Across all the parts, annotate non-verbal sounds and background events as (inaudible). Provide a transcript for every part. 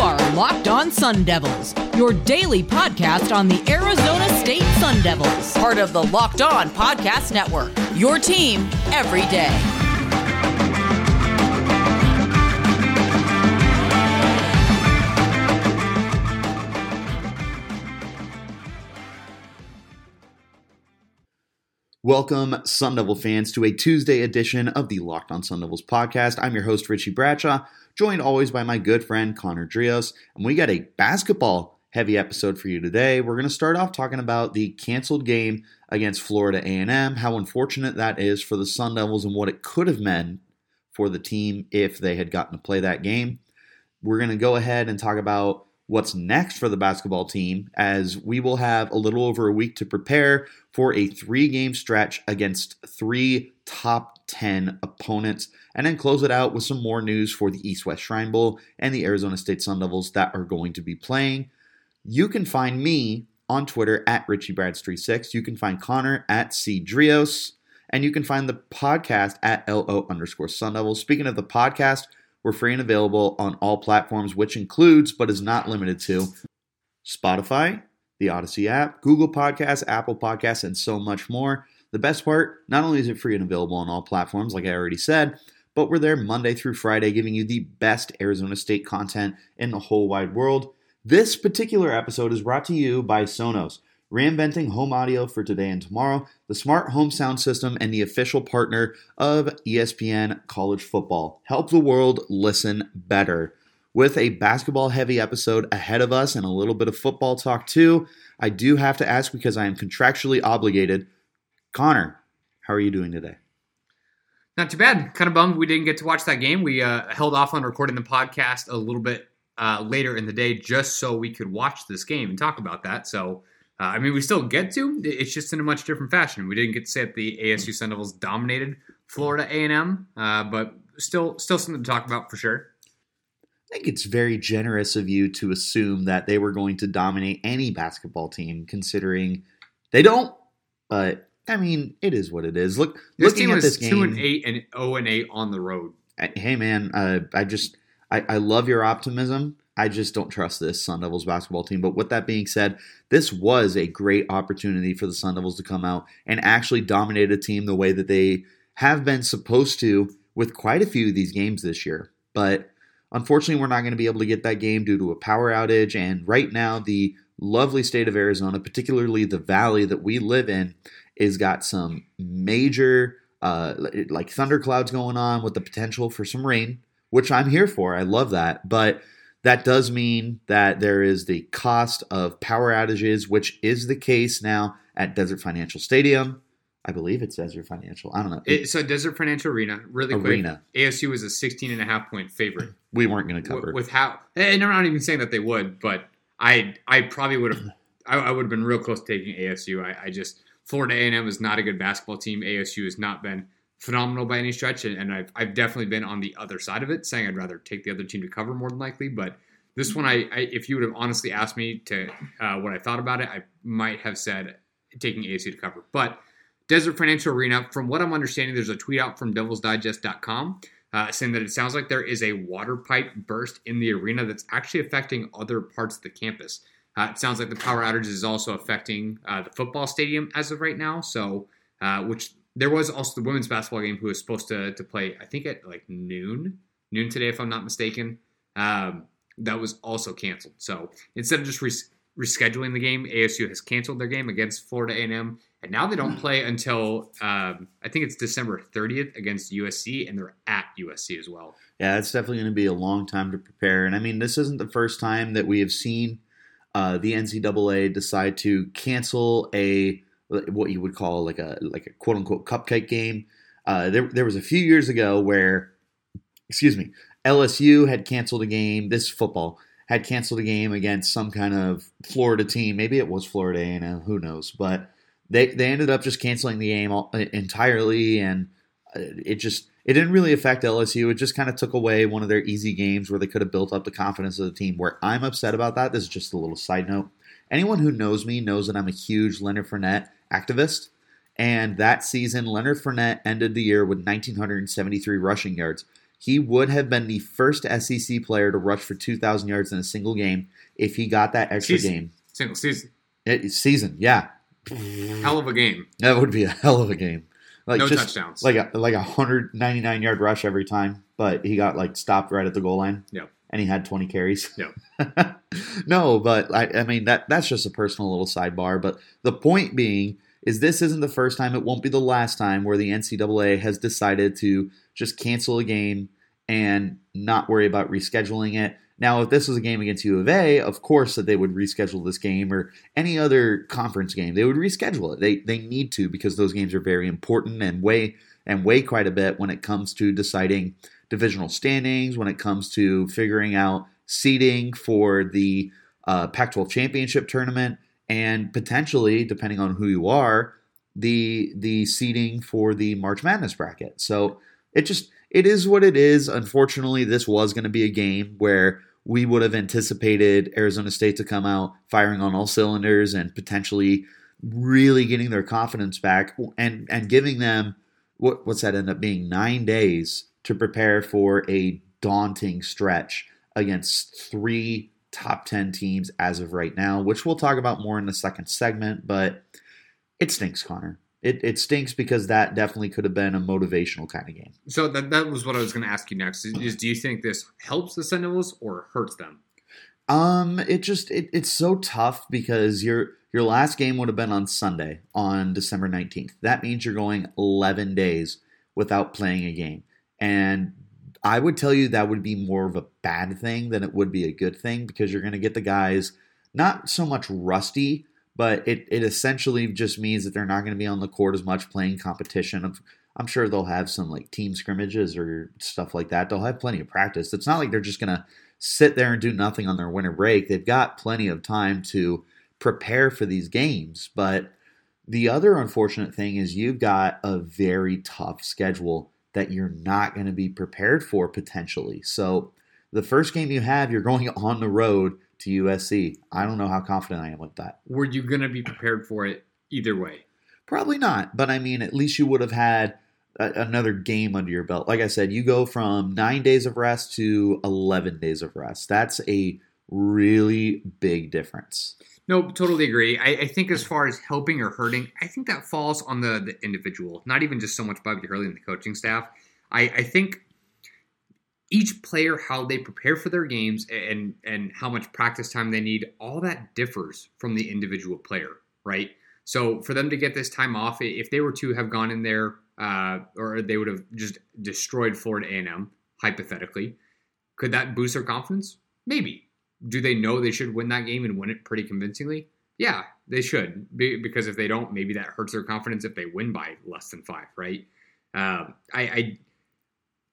are Locked On Sun Devils, your daily podcast on the Arizona State Sun Devils, part of the Locked On Podcast Network. Your team every day. Welcome, Sun Devil fans, to a Tuesday edition of the Locked On Sun Devils podcast. I'm your host, Richie Bradshaw, joined always by my good friend, Connor Drios. And we got a basketball heavy episode for you today. We're going to start off talking about the canceled game against Florida A&M, how unfortunate that is for the Sun Devils and what it could have meant for the team if they had gotten to play that game. We're going to go ahead and talk about what's next for the basketball team as we will have a little over a week to prepare for a three game stretch against three top 10 opponents and then close it out with some more news for the East West Shrine Bowl and the Arizona State Sun Devils that are going to be playing. You can find me on Twitter at RichieBrads36. You can find Connor at CDrios. And you can find the podcast at LO underscore Sun Devils. Speaking of the podcast, we're free and available on all platforms, which includes, but is not limited to, Spotify, the Odyssey app, Google Podcasts, Apple Podcasts, and so much more. The best part, not only is it free and available on all platforms, like I already said, but we're there Monday through Friday giving you the best Arizona State content in the whole wide world. This particular episode is brought to you by Sonos, reinventing home audio for today and tomorrow, the smart home sound system, and the official partner of ESPN College Football. Help the world listen better. With a basketball heavy episode ahead of us and a little bit of football talk too, I do have to ask because I am contractually obligated. Connor, how are you doing today? Not too bad. Kind of bummed we didn't get to watch that game. We uh, held off on recording the podcast a little bit uh, later in the day just so we could watch this game and talk about that. So, uh, I mean, we still get to. It's just in a much different fashion. We didn't get to say that the ASU Sun Devils dominated Florida A&M, uh, but still, still something to talk about for sure. I think it's very generous of you to assume that they were going to dominate any basketball team, considering they don't. But I mean, it is what it is. Look, This looking at this game, two and eight and zero and eight on the road. Hey man, uh, I just I, I love your optimism. I just don't trust this Sun Devils basketball team. But with that being said, this was a great opportunity for the Sun Devils to come out and actually dominate a team the way that they have been supposed to with quite a few of these games this year. But unfortunately, we're not going to be able to get that game due to a power outage. And right now, the lovely state of Arizona, particularly the valley that we live in, is got some major uh, like thunderclouds going on with the potential for some rain, which I'm here for. I love that. But that does mean that there is the cost of power outages, which is the case now at Desert Financial Stadium. I believe it's Desert Financial. I don't know. It, so Desert Financial Arena, really Arena. quick. ASU was a 16 and a half point favorite. we weren't going to cover. with, with how and I'm not even saying that they would, but I I probably would have I, I would have been real close to taking ASU. I, I just Florida A&M is not a good basketball team. ASU has not been phenomenal by any stretch, and, and I've I've definitely been on the other side of it, saying I'd rather take the other team to cover more than likely. But this one, I, I if you would have honestly asked me to uh, what I thought about it, I might have said taking ASU to cover, but. Desert Financial Arena. From what I'm understanding, there's a tweet out from DevilsDigest.com uh, saying that it sounds like there is a water pipe burst in the arena that's actually affecting other parts of the campus. Uh, it sounds like the power outage is also affecting uh, the football stadium as of right now. So, uh, which there was also the women's basketball game who was supposed to, to play, I think at like noon, noon today, if I'm not mistaken. Um, that was also canceled. So instead of just res- rescheduling the game, ASU has canceled their game against Florida A&M, and now they don't play until um, I think it's December 30th against USC, and they're at USC as well. Yeah, it's definitely going to be a long time to prepare. And I mean, this isn't the first time that we have seen uh, the NCAA decide to cancel a what you would call like a like a quote unquote cupcake game. Uh, there there was a few years ago where, excuse me, LSU had canceled a game. This football had canceled a game against some kind of Florida team. Maybe it was Florida A&M. Who knows? But they they ended up just canceling the game all, entirely, and uh, it just it didn't really affect LSU. It just kind of took away one of their easy games where they could have built up the confidence of the team. Where I'm upset about that, this is just a little side note. Anyone who knows me knows that I'm a huge Leonard Fournette activist. And that season, Leonard Fournette ended the year with 1,973 rushing yards. he would have been the first SEC player to rush for 2,000 yards in a single game if he got that extra Season. game. Single season. It, season, yeah. Hell of a game. That would be a hell of a game. Like no just touchdowns. like a like a hundred ninety nine yard rush every time, but he got like stopped right at the goal line. Yep. And he had twenty carries. (laughs) Yep. no, but I, I mean that that's just a personal little sidebar. But the point being is this isn't the first time, it won't be the last time where the NCAA has decided to just cancel a game and not worry about rescheduling it. Now, if this was a game against U of A, of course that they would reschedule this game or any other conference game. They would reschedule it. They they need to because those games are very important and weigh and weigh quite a bit when it comes to deciding divisional standings, when it comes to figuring out seeding for the uh, Pac-12 championship tournament, and potentially, depending on who you are, the the seeding for the March Madness bracket. So it just it is what it is. Unfortunately, this was going to be a game where we would have anticipated Arizona State to come out firing on all cylinders and potentially really getting their confidence back and and giving them what what's that end up being nine days to prepare for a daunting stretch against three top 10 teams as of right now, which we'll talk about more in the second segment, but it stinks, Connor. It, it stinks because that definitely could have been a motivational kind of game. So that, that was what I was going to ask you next. Is, do you think this helps the Devils or hurts them? Um, it just it, it's so tough because your your last game would have been on Sunday on December nineteenth. That means you're going eleven days without playing a game, and I would tell you that would be more of a bad thing than it would be a good thing because you're going to get the guys not so much rusty, but it, it essentially just means that they're not going to be on the court as much playing competition. I'm sure they'll have some like team scrimmages or stuff like that. They'll have plenty of practice. It's not like they're just going to sit there and do nothing on their winter break. They've got plenty of time to prepare for these games. But the other unfortunate thing is you've got a very tough schedule that you're not going to be prepared for potentially. So the first game you have, you're going (laughs) on the road to USC. I don't know how confident I am with that. Were you going to be prepared for it either way? Probably not, but I mean, at least you would have had a, another game under your belt. Like I said, you go from nine days of rest to 11 days of rest. That's a really big difference. No, totally agree. I, I, think as far as helping or hurting, I think that falls on the, the individual, not even just so much Bobby Hurley and the coaching staff. I, I think each player, how they prepare for their games and and how much practice time they need, all that differs from the individual player, right? So for them to get this time off, if they were to have gone in there, uh, or they would have just destroyed Florida A&M, hypothetically, could that boost their confidence? Maybe. Do they know they should win that game and win it pretty convincingly? Yeah, they should. Because if they don't, maybe that hurts their confidence if they win by less than five, right? Uh, I, I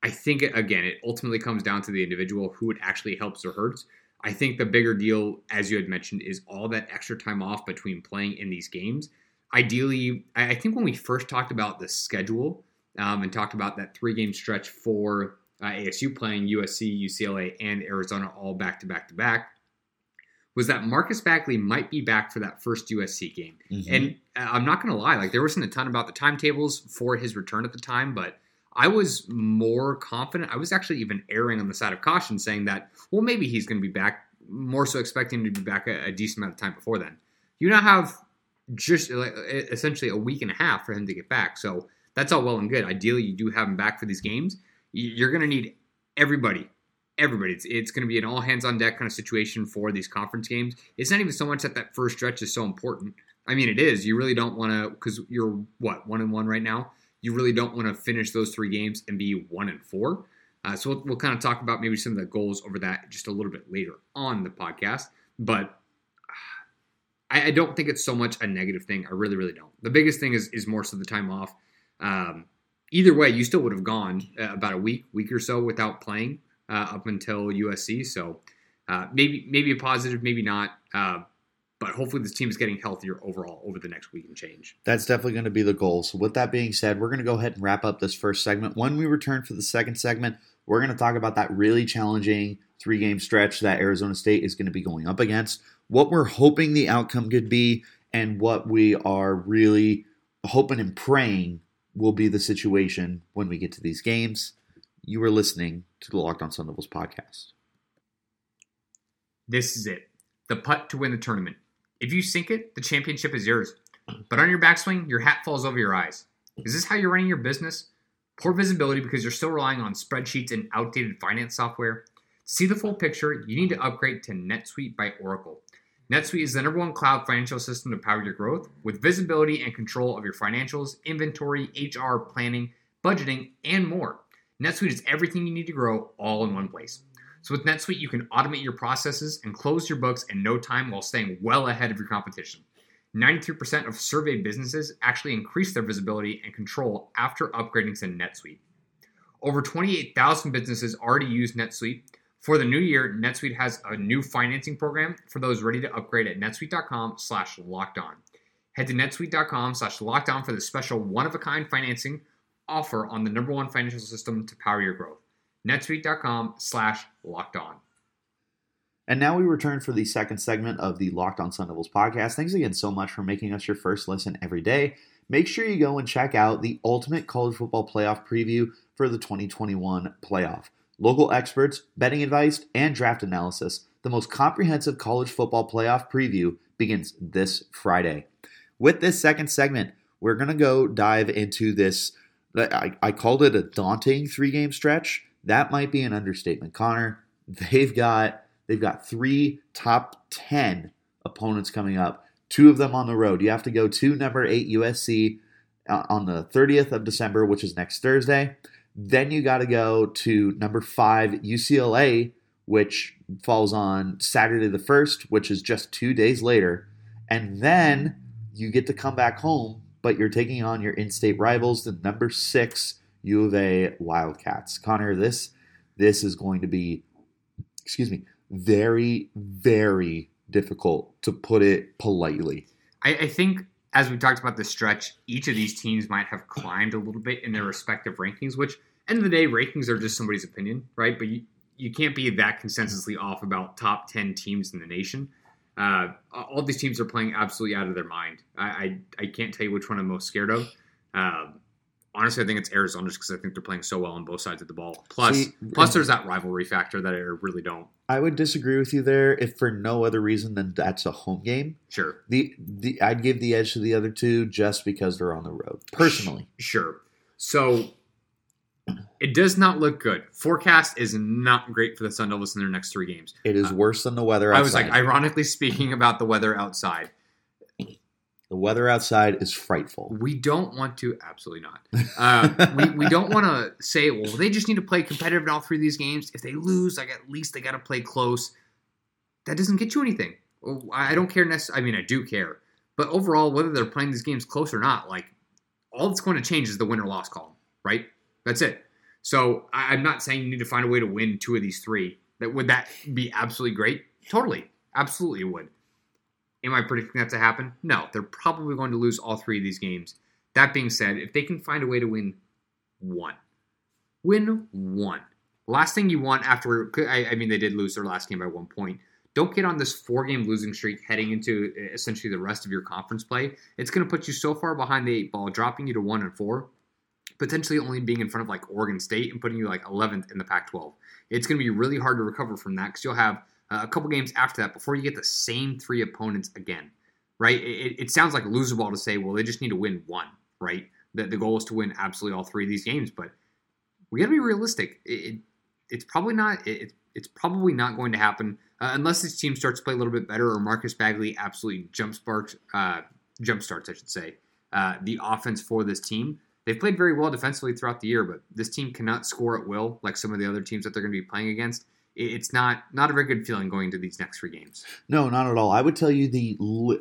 I think again, it ultimately comes down to the individual who it actually helps or hurts. I think the bigger deal, as you had mentioned, is all that extra time off between playing in these games. Ideally, I think when we first talked about the schedule um, and talked about that three game stretch for uh, ASU playing USC, UCLA, and Arizona all back to back to back, was that Marcus Bagley might be back for that first USC game. Mm-hmm. And uh, I'm not going to lie, like there wasn't a ton about the timetables for his return at the time, but I was more confident. I was actually even erring on the side of caution, saying that, well, maybe he's going to be back, more so expecting to be back a, a decent amount of time before then. You now have just like, essentially a week and a half for him to get back. So that's all well and good. Ideally, you do have him back for these games. You're going to need everybody. Everybody. It's, it's going to be an all hands on deck kind of situation for these conference games. It's not even so much that that first stretch is so important. I mean, it is. You really don't want to, because you're what, one and one right now? you really don't want to finish those three games and be one and four. Uh, so we'll, we'll, kind of talk about maybe some of the goals over that just a little bit later on the podcast. But I, don't think it's so much a negative thing. I really, really don't. The biggest thing is is more so the time off. Um, either way, you still would have gone uh, about a week, week or so without playing uh, up until USC. So uh, maybe maybe a positive, maybe not. Uh, but hopefully this team is getting healthier overall over the next week and change. That's definitely going to be the goal. So with that being said, we're going to go ahead and wrap up this first segment. When we return for the second segment, we're going to talk about that really challenging three game stretch that Arizona State is going to be going up against, what we're hoping the outcome could be, and what we are really hoping and praying will be the situation when we get to these games. You are listening to the Locked On Sun Devils podcast. This is it. The putt to win the tournament. If you sink it, the championship is yours. But on your backswing, your hat falls over your eyes. Is this how you're running your business? Poor visibility because you're still relying on spreadsheets and outdated finance software. To see the full picture, you need to upgrade to NetSuite by Oracle. NetSuite is the number one cloud financial system to power your growth with visibility and control of your financials, inventory, HR, planning, budgeting, and more. NetSuite is everything you need to grow all in one place. So with NetSuite, you can automate your processes and close your books in no time while staying well ahead of your competition. 93% of surveyed businesses actually increase their visibility and control after upgrading to NetSuite. Over 28,000 businesses already use NetSuite. For the new year, NetSuite has a new financing program for those ready to upgrade at netsuite.com slash locked on. Head to netsuite.com slash locked on for the special one-of-a-kind financing offer on the number one financial system to power your growth. netsuite.com slash locked on. And now we return for the second segment of the Locked On Sun Devils podcast. Thanks again so much for making us your first listen every day. Make sure you go and check out the ultimate college football playoff preview for the 2021 playoff. Local experts, betting advice, and draft analysis. The most comprehensive college football playoff preview begins this Friday. With this second segment, we're going to go dive into this. I, I called it a daunting three game stretch. That might be an understatement. Connor, they've got They've got three top 10 opponents coming up, two of them on the road. You have to go to number eight USC uh, on the 30th of December, which is next Thursday. Then you got to go to number five UCLA, which falls on Saturday the 1st, which is just two days later. And then you get to come back home, but you're taking on your in state rivals, the number six U of A Wildcats. Connor, this this is going to be, excuse me, very, very difficult to put it politely. I, I think as we talked about the stretch, each of these teams might have climbed a little bit in their respective rankings, which end of the day, rankings are just somebody's opinion, right? But you, you can't be that consensusly off about top 10 teams in the nation. Uh, all these teams are playing absolutely out of their mind. I, I, I can't tell you which one I'm most scared of. Um, honestly, I think it's Arizona just because I think they're playing so well on both sides of the ball. Plus, See, plus there's that rivalry factor that I really don't. I would disagree with you there, if for no other reason than that's a home game. Sure. The the I'd give the edge to the other two just because they're on the road. Personally. Sure. So it does not look good. Forecast is not great for the Sun Devils in their next three games. It is uh, worse than the weather outside. I was like, ironically speaking about the weather outside. The weather outside is frightful. We don't want to, absolutely not. Uh, we, we don't want to say, well, they just need to play competitive in all three of these games. If they lose, like at least they got to play close. That doesn't get you anything. I don't care necessarily. I mean, I do care, but overall, whether they're playing these games close or not, like all that's going to change is the win or loss column, right? That's it. So I'm not saying you need to find a way to win two of these three. That would that be absolutely great? Totally, absolutely would. Am I predicting that to happen? No, they're probably going to lose all three of these games. That being said, if they can find a way to win one, win one. Last thing you want after, I, I mean, they did lose their last game by one point. Don't get on this four game losing streak heading into uh, essentially the rest of your conference play. It's going to put you so far behind the eight ball, dropping you to one and four, potentially only being in front of like Oregon State and putting you like 11th in the Pac 12. It's going to be really hard to recover from that because you'll have uh, a couple games after that before you get the same three opponents again, right? It, it sounds like ball to say, well, they just need to win one, right? The, the goal is to win absolutely all three of these games, but we got to be realistic. It, it, it's probably not. It, it's probably not going to happen uh, unless this team starts to play a little bit better or Marcus Bagley absolutely jump sparks, uh, jump starts, I should say, uh, the offense for this team. They've played very well defensively throughout the year, but this team cannot score at will like some of the other teams that they're going to be playing against it's not not a very good feeling going into these next three games. No, not at all. I would tell you the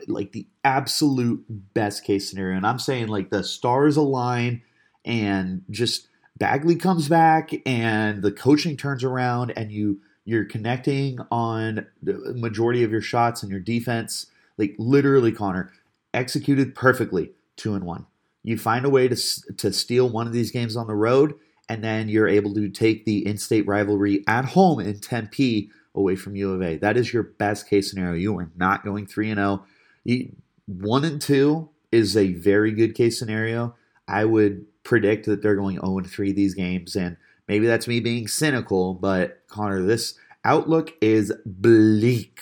like the absolute best case scenario, and I'm saying like the stars align and just Bagley comes back and the coaching turns around and you you're connecting on the majority of your shots and your defense, like literally, Connor executed perfectly, two and one. You find a way to to steal one of these games on the road and then you're able to take the in-state rivalry at home in Tempe away from U of A. That is your best case scenario. You are not going three and zero. Oh. One and two is a very good case scenario. I would predict that they're going zero and three these games, and maybe that's me being cynical, but Connor, this outlook is bleak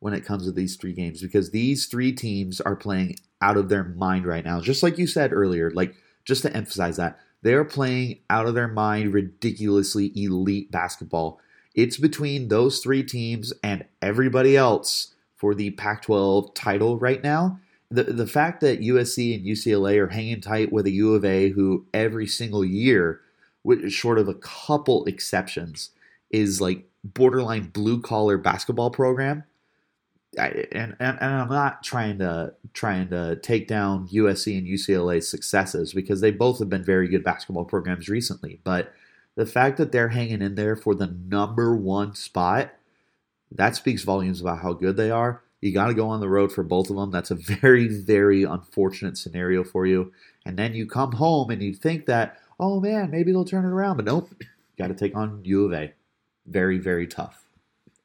when it comes to these three games because these three teams are playing out of their mind right now. Just like you said earlier, like just to emphasize that, they are playing out of their mind ridiculously elite basketball. It's between those three teams and everybody else for the Pac 12 title right now. The, the fact that USC and UCLA are hanging tight with a U of A who every single year, short of a couple exceptions, is like borderline blue collar basketball program. And, and and I'm not trying to trying to take down USC and UCLA's successes because they both have been very good basketball programs recently. But the fact that they're hanging in there for the number one spot, that speaks volumes about how good they are. You got to go on the road for both of them. That's a (laughs) very very unfortunate scenario for you. And then you come home and you think that oh man maybe they'll turn it around, but nope. Got to take on U of A. Very very tough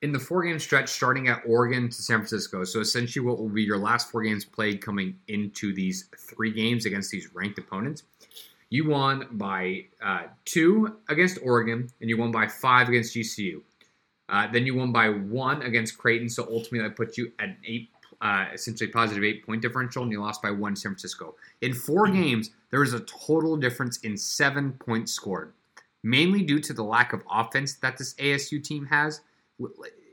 in the four game stretch starting at Oregon to San Francisco. So essentially, what will be your last four games played coming into these three games against these ranked opponents. You won by uh, two against Oregon, and you won by five against GCU. Uh, then you won by one against Creighton. So ultimately, that puts you at an eight, uh, essentially positive eight point differential, and you lost by one San Francisco. In four games, there was a total difference in seven points scored, mainly due to the lack of offense that this ASU team has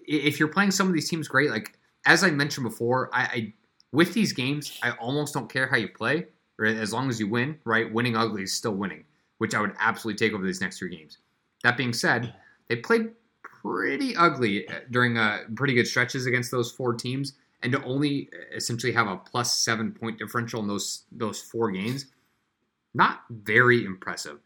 if you're playing some of these teams great, like as I mentioned before, I, I with these games, I almost don't care how you play, or as long as you win, right? Winning ugly is still winning, which I would absolutely take over these next three games. That being said, they played pretty ugly uh, during uh, pretty good stretches against those four teams, and to only uh, essentially have a plus seven point differential in those those four games, not very impressive.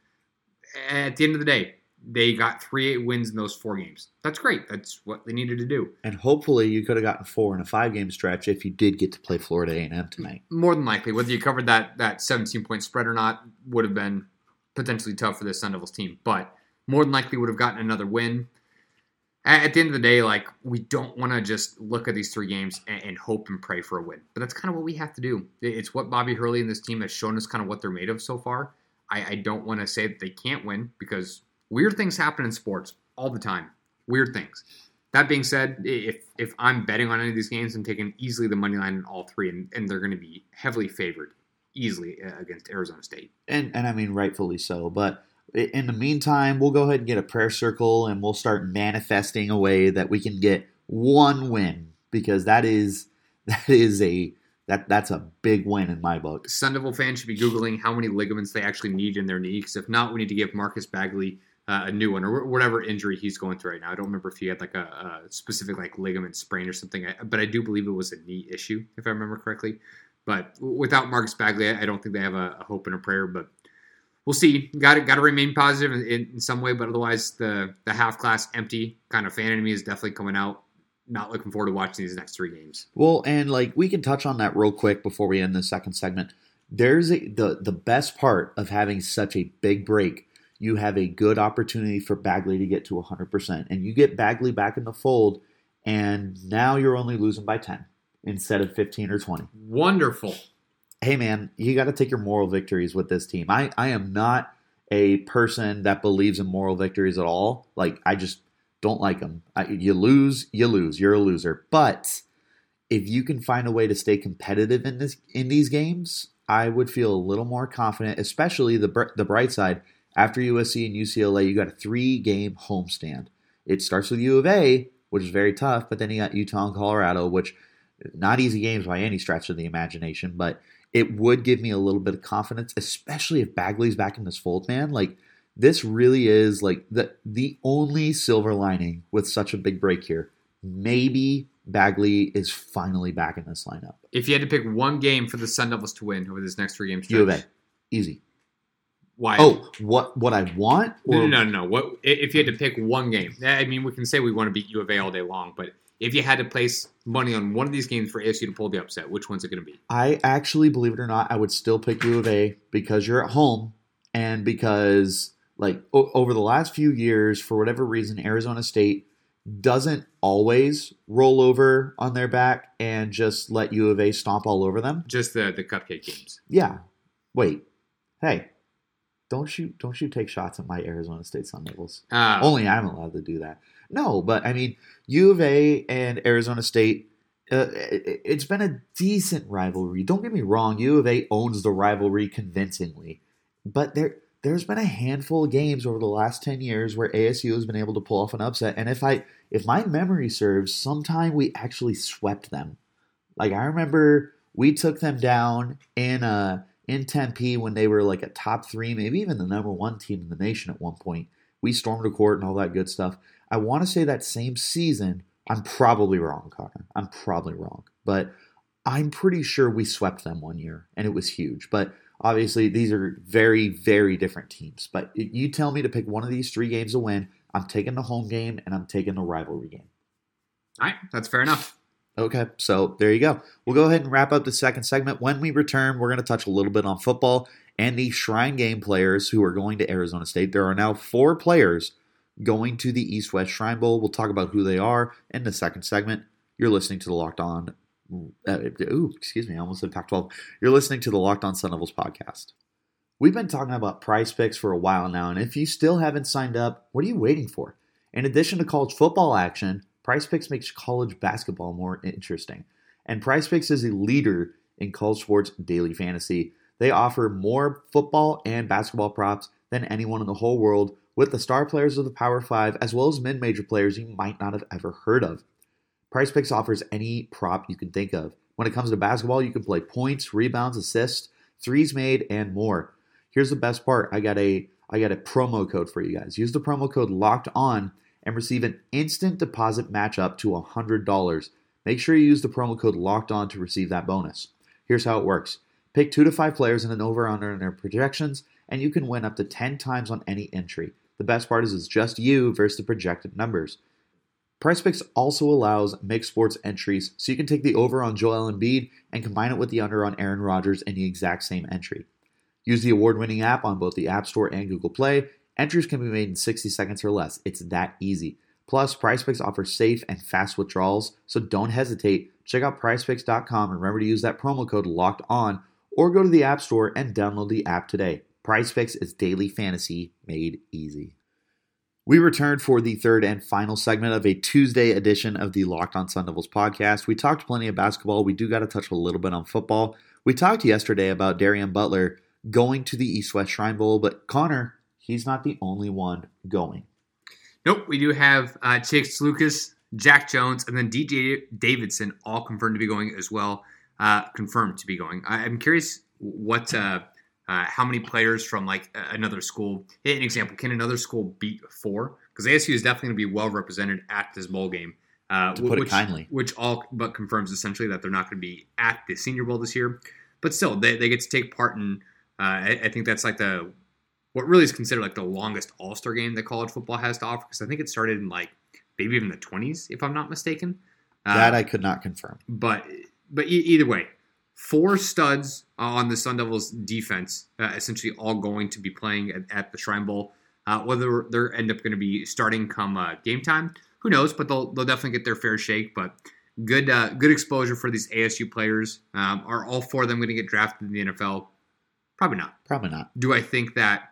At the end of the day, they got three eight wins in those four games. That's great. That's what they needed to do. And hopefully, you could have gotten four in a five game stretch if you did get to play Florida A and M tonight. More than likely, whether you covered that that seventeen point spread or not, would have been potentially tough for this Sun Devils team. But more than likely, would have gotten another win. At the end of the day, like we don't want to just look at these three games and, and hope and pray for a win. But that's kind of what we have to do. It's what Bobby Hurley and this team has shown us kind of what they're made of so far. I, I don't want to say that they can't win because Weird things happen in sports all the time. Weird things. That being said, if if I'm betting on any of these games, I'm taking easily the money line in all three, and, and they're going to be heavily favored easily uh, against Arizona State. And and I mean rightfully so. But in the meantime, we'll go ahead and get a prayer circle, and we'll start manifesting a way that we can get one win because that is (laughs) that is a that that's a big win in my book. Sun Devil fans should be googling how many ligaments they actually need in their knee, because if not, we need to give Marcus Bagley uh, a new one or whatever injury he's going through right now. I don't remember if he had like a, a specific like ligament sprain or something, but I do believe it was a knee issue if I remember correctly. But without Marcus Bagley, I don't think they have a, a hope and a prayer. But we'll see. Got to got to remain positive in, in, some way, but otherwise the the half class empty kind of fan in me is definitely coming out. Not looking forward to watching these next three games. Well, and like we can touch on that real quick before we end the second segment. There's a, the the best part of having such a big break you have a good opportunity for Bagley to get to 100%. And you get Bagley back in the fold, and now you're only losing by 10 instead of 15 or 20. Wonderful. Hey, man, you got to take your moral victories with this team. I, I am not a person that believes in moral victories at all. Like, I just don't like them. I, you lose, you lose. You're a loser. But if you can find a way to stay competitive in this in these games, I would feel a little more confident, especially the the bright side after USC and UCLA, you got a three game homestand. It starts with U of A, which is very tough, but then you got Utah and Colorado, which not easy games by any stretch of the imagination, but it would give me a little bit of confidence, especially if Bagley's back in this fold, man. Like this really is like the the only silver lining with such a big break here. Maybe Bagley is finally back in this lineup. If you had to pick one game for the Sun Devils to win over this next three games, U of A, easy. Why? Oh, what what I want? Or? No, no, no, no. What if you had to pick one game? I mean, we can say we want to beat U of A all day long, but if you had to place money on one of these games for ASU to pull the upset, which one's it going to be? I actually, believe it or not, I would still pick U of A because you're at home and because like o- over the last few years, for whatever reason, Arizona State doesn't always roll over on their back and just let U of A stomp all over them. Just the the cupcake games. Yeah. Wait. Hey, don't you don't you take shots at my Arizona State Sun Devils? Uh, Only I'm allowed to do that. No, but I mean, U of A and Arizona State. Uh, it, it's been a decent rivalry. Don't get me wrong. U of A owns the rivalry convincingly, but there there's been a handful of games over the last ten years where ASU has been able to pull off an upset. And if I if my memory serves, sometime we actually swept them. Like I remember we took them down in uh in Tempe when they were like a top three, maybe even the number one team in the nation at one point. We stormed the court and all that good stuff. I want to say that same season. I'm probably wrong, Connor. I'm probably wrong, but I'm pretty sure we swept them one year and it was huge. But obviously, these are very, very different teams. But you tell me to pick one of these three games to win, I'm taking the home game and I'm taking the rivalry game. all right, that's fair enough. Okay, so there you go. We'll go ahead and wrap up the second segment. When we return, we're going to touch a little bit on football and the Shrine Game players who are going to Arizona State. There are now four players going to the East West Shrine Bowl. We'll talk about who they are in the second segment. You're listening to the Locked On. Uh, ooh, excuse me, I almost said Pac 12. You're listening to the Locked On Sun Devils podcast. We've been talking about PrizePicks for a while now, and if you still haven't signed up, what are you waiting for? In addition to college football action, PrizePicks makes college basketball more interesting. And PrizePicks is a leader in college sports daily fantasy. They offer more football and basketball props than anyone in the whole world, with the star players of the Power 5 as well as mid major players you might not have ever heard of. PrizePicks offers any prop you can think of. When it comes to basketball, you can play points, rebounds, assists, threes made, and more. Here's the best part. I got a I got a promo code for you guys. Use the promo code locked on and receive an instant deposit match up to $100. Make sure you use the promo code locked on to receive that bonus. Here's how it works. Pick 2 to 5 players in an over under in their projections and you can win up to 10 times on any entry. The best part is it's just you versus the projected numbers. PrizePicks also allows mixed sports entries, so you can take the over on Joel Embiid and combine it with the under on Aaron Rodgers in the exact same entry. Use the award-winning app on both the App Store and Google Play. Entries can be made in 60 seconds or less. It's that easy. Plus, PrizePicks offers safe and fast withdrawals, so don't hesitate. Check out PrizePicks.com and remember to use that promo code Locked On, or go to the App Store and download the app today. PrizePicks is daily fantasy made easy. We returned for the third and final segment of a Tuesday edition of the Locked On Sun Devils podcast. We talked plenty of basketball. We do got to touch a little bit on football. We talked yesterday about Darien Butler going to the East West Shrine Bowl, but Connor, he's not the only one going. Nope, we do have uh, Chase Lucas, Jack Jones, and then DJ Davidson all confirmed to be going as well. Uh, confirmed to be going. I, am curious what, uh, uh, how many players from like another school. An example: Can another school beat four? Because ASU is definitely going to be well represented at this bowl game. Uh, to put which, it kindly, which all but confirms essentially that they're not going to be at the Senior Bowl this year. But still, they, they get to take part in. Uh, I, I think that's like the what really is considered like the longest All Star game that college football has to offer. Because I think it started in like maybe even the 20s, if I'm not mistaken. That uh, I could not confirm. But but e- either way, four studs on the Sun Devils defense, uh, essentially all going to be playing at, at the Shrine Bowl. Uh, whether they're end up going to be starting come uh, game time, who knows? But they'll they'll definitely get their fair shake. But good uh, good exposure for these ASU players. Um, are all four of them going to get drafted in the NFL? Probably not. Probably not. Do I think that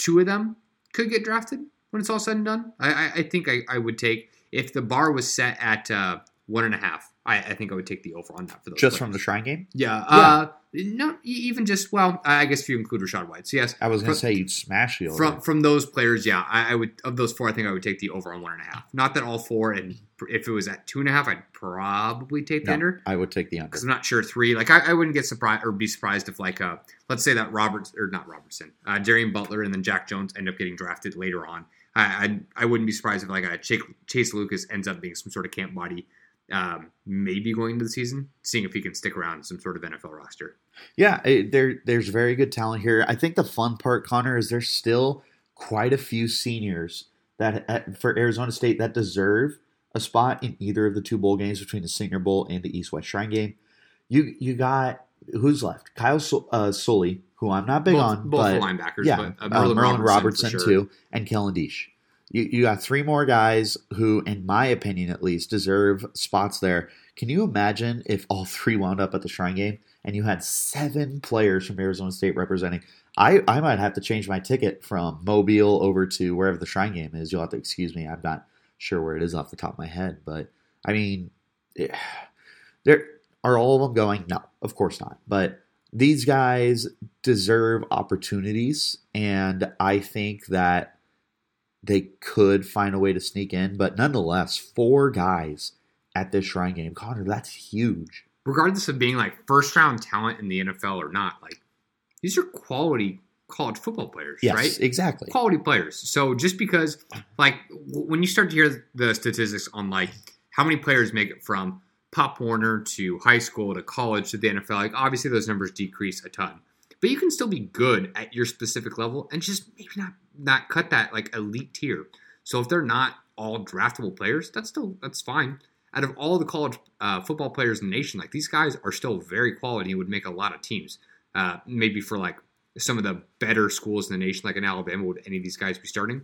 two of them could get drafted when it's all said and done? I, I, I think I, I, would take if the bar was set at uh, one and a half. I, I, think I would take the over on that for those. Just players. from the Shrine game. Yeah. yeah. Uh, no, even just well, I guess if you include Rachaad White. So yes, I was going to say you'd smash the over. From from those players, yeah, I, I, would of those four. I think I would take the over on one and a half. Not that all four, and if it was at two and a half, I'd probably take the no, under. I would take the under because I'm not sure three. Like I, I, wouldn't get surprised or be surprised if like uh, let's say that Roberts or not Robertson, uh, Darien Butler, and then Jack Jones end up getting drafted later on. I I, I wouldn't be surprised if like a Chase Lucas ends up being some sort of camp body um, maybe going into the season, seeing if he can stick around some sort of NFL roster. Yeah, it, there there's very good talent here. I think the fun part, Connor, is there's still quite a few seniors that at, for Arizona State that deserve a spot in either of the two bowl games between the Senior Bowl and the East West Shrine game. You you got who's left? Kyle uh, Soelle, who I'm not big both, on, both but linebackers. Yeah, but, uh, Merlin, Merlin Robertson, Robertson sure. too, and Kellen Diesch. You, you got three more guys who, in my opinion at least, deserve spots there. Can you imagine if all three wound up at the Shrine game and you had seven players from Arizona State representing? I, I might have to change my ticket from Mobile over to wherever the Shrine game is. You'll have to excuse me. I'm not sure where it is off the top of my head, but I mean, yeah, there are all of them going. No, of course not. But these guys deserve opportunities, and I think that they could find a way to sneak in. But nonetheless, four guys at this Shrine game, Connor, that's huge. Regardless of being like first round talent in the NFL or not, like these are quality college football players, yes, right? Exactly. Quality players. So just because, like, when you start to hear the statistics on like how many players make it from Pop Warner to high school to college to the NFL, like obviously those numbers decrease a ton. But you can still be good at your specific level and just maybe not not cut that like elite tier. So if they're not all draftable players, that's still that's fine. Out of all the college uh, football players in the nation, like these guys are still very quality and would make a lot of teams. Uh, maybe for like some of the better schools in the nation, like in Alabama, would any of these guys be starting?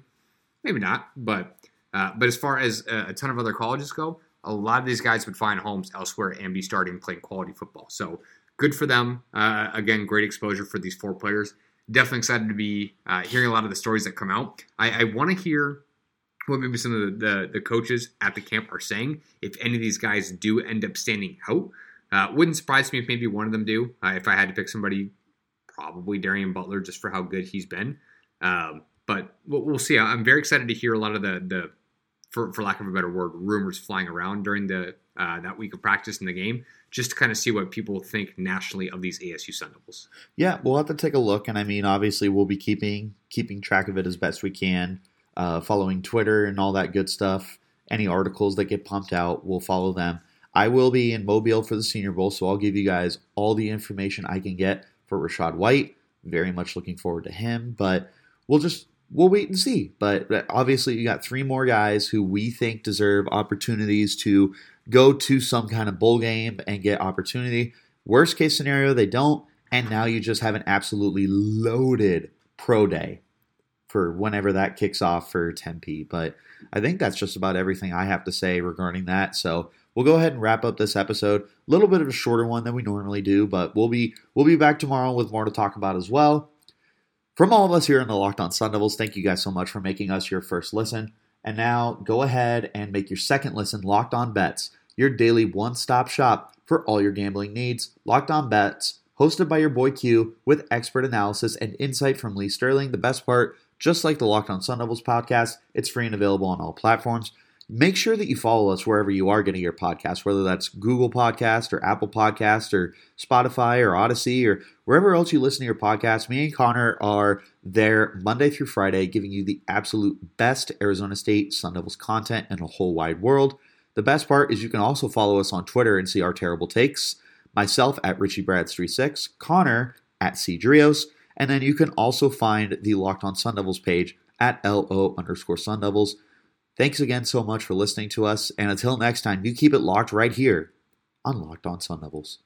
Maybe not, but uh, but as far as a, a ton of other colleges go, a lot of these guys would find homes elsewhere and be starting playing quality football. So good for them. Uh, again, great exposure for these four players. Definitely excited to be uh, hearing a lot of the stories that come out. I, I want to hear what maybe some of the, the, the coaches at the camp are saying. If any of these guys do end up standing out, uh, wouldn't surprise me if maybe one of them do. Uh, if I had to pick somebody, probably Darien Butler, just for how good he's been. Um, but we'll, we'll, see. I'm very excited to hear a lot of the the for, for lack of a better word, rumors flying around during the uh, that week of practice in the game, just to kind of see what people think nationally of these ASU Sun Devils. Yeah, we'll have to take a look, and I mean, obviously, we'll be keeping keeping track of it as best we can, uh, following Twitter and all that good stuff. Any articles that get pumped out, we'll follow them. I will be in Mobile for the Senior Bowl, so I'll give you guys all the information I can get for Rachaad White. Very much looking forward to him, but we'll just we'll wait and see. But, but obviously, you got three more guys who we think deserve opportunities to go to some kind of bowl game and get opportunity. Worst case scenario, they don't, and now you just have an absolutely loaded pro day for whenever that kicks off for 10p. But I think that's just about everything I have to say regarding that. So we'll go ahead and wrap up this episode. A little bit of a shorter one than we normally do, but we'll be we'll be back tomorrow with more to talk about as well. From all of us here in the Locked On Sun Devils, thank you guys so much for making us your first listen. And now go ahead and make your second listen Locked On Bets, your daily one-stop shop for all your gambling needs. Locked On Bets, hosted by your boy Q, with expert analysis and insight from Lee Sterling. The best part, just like the Locked On Sun Devils podcast, it's free and available on all platforms. Make sure that you follow us wherever you are getting your podcast, whether that's Google Podcast or Apple Podcast or Spotify or Odyssey or wherever else you listen to your podcast. Me and Connor are there Monday through Friday, giving you the absolute best Arizona State Sun Devils content in the whole wide world. The best part is you can also follow us on Twitter and see our terrible takes. Myself at RichieBrads36, Connor at CDrios, and then you can also find the Locked On Sun Devils page at LO underscore Sun Devils. Thanks again so much for listening to us, and until next time, you keep it locked right here on Locked On Sun Devils.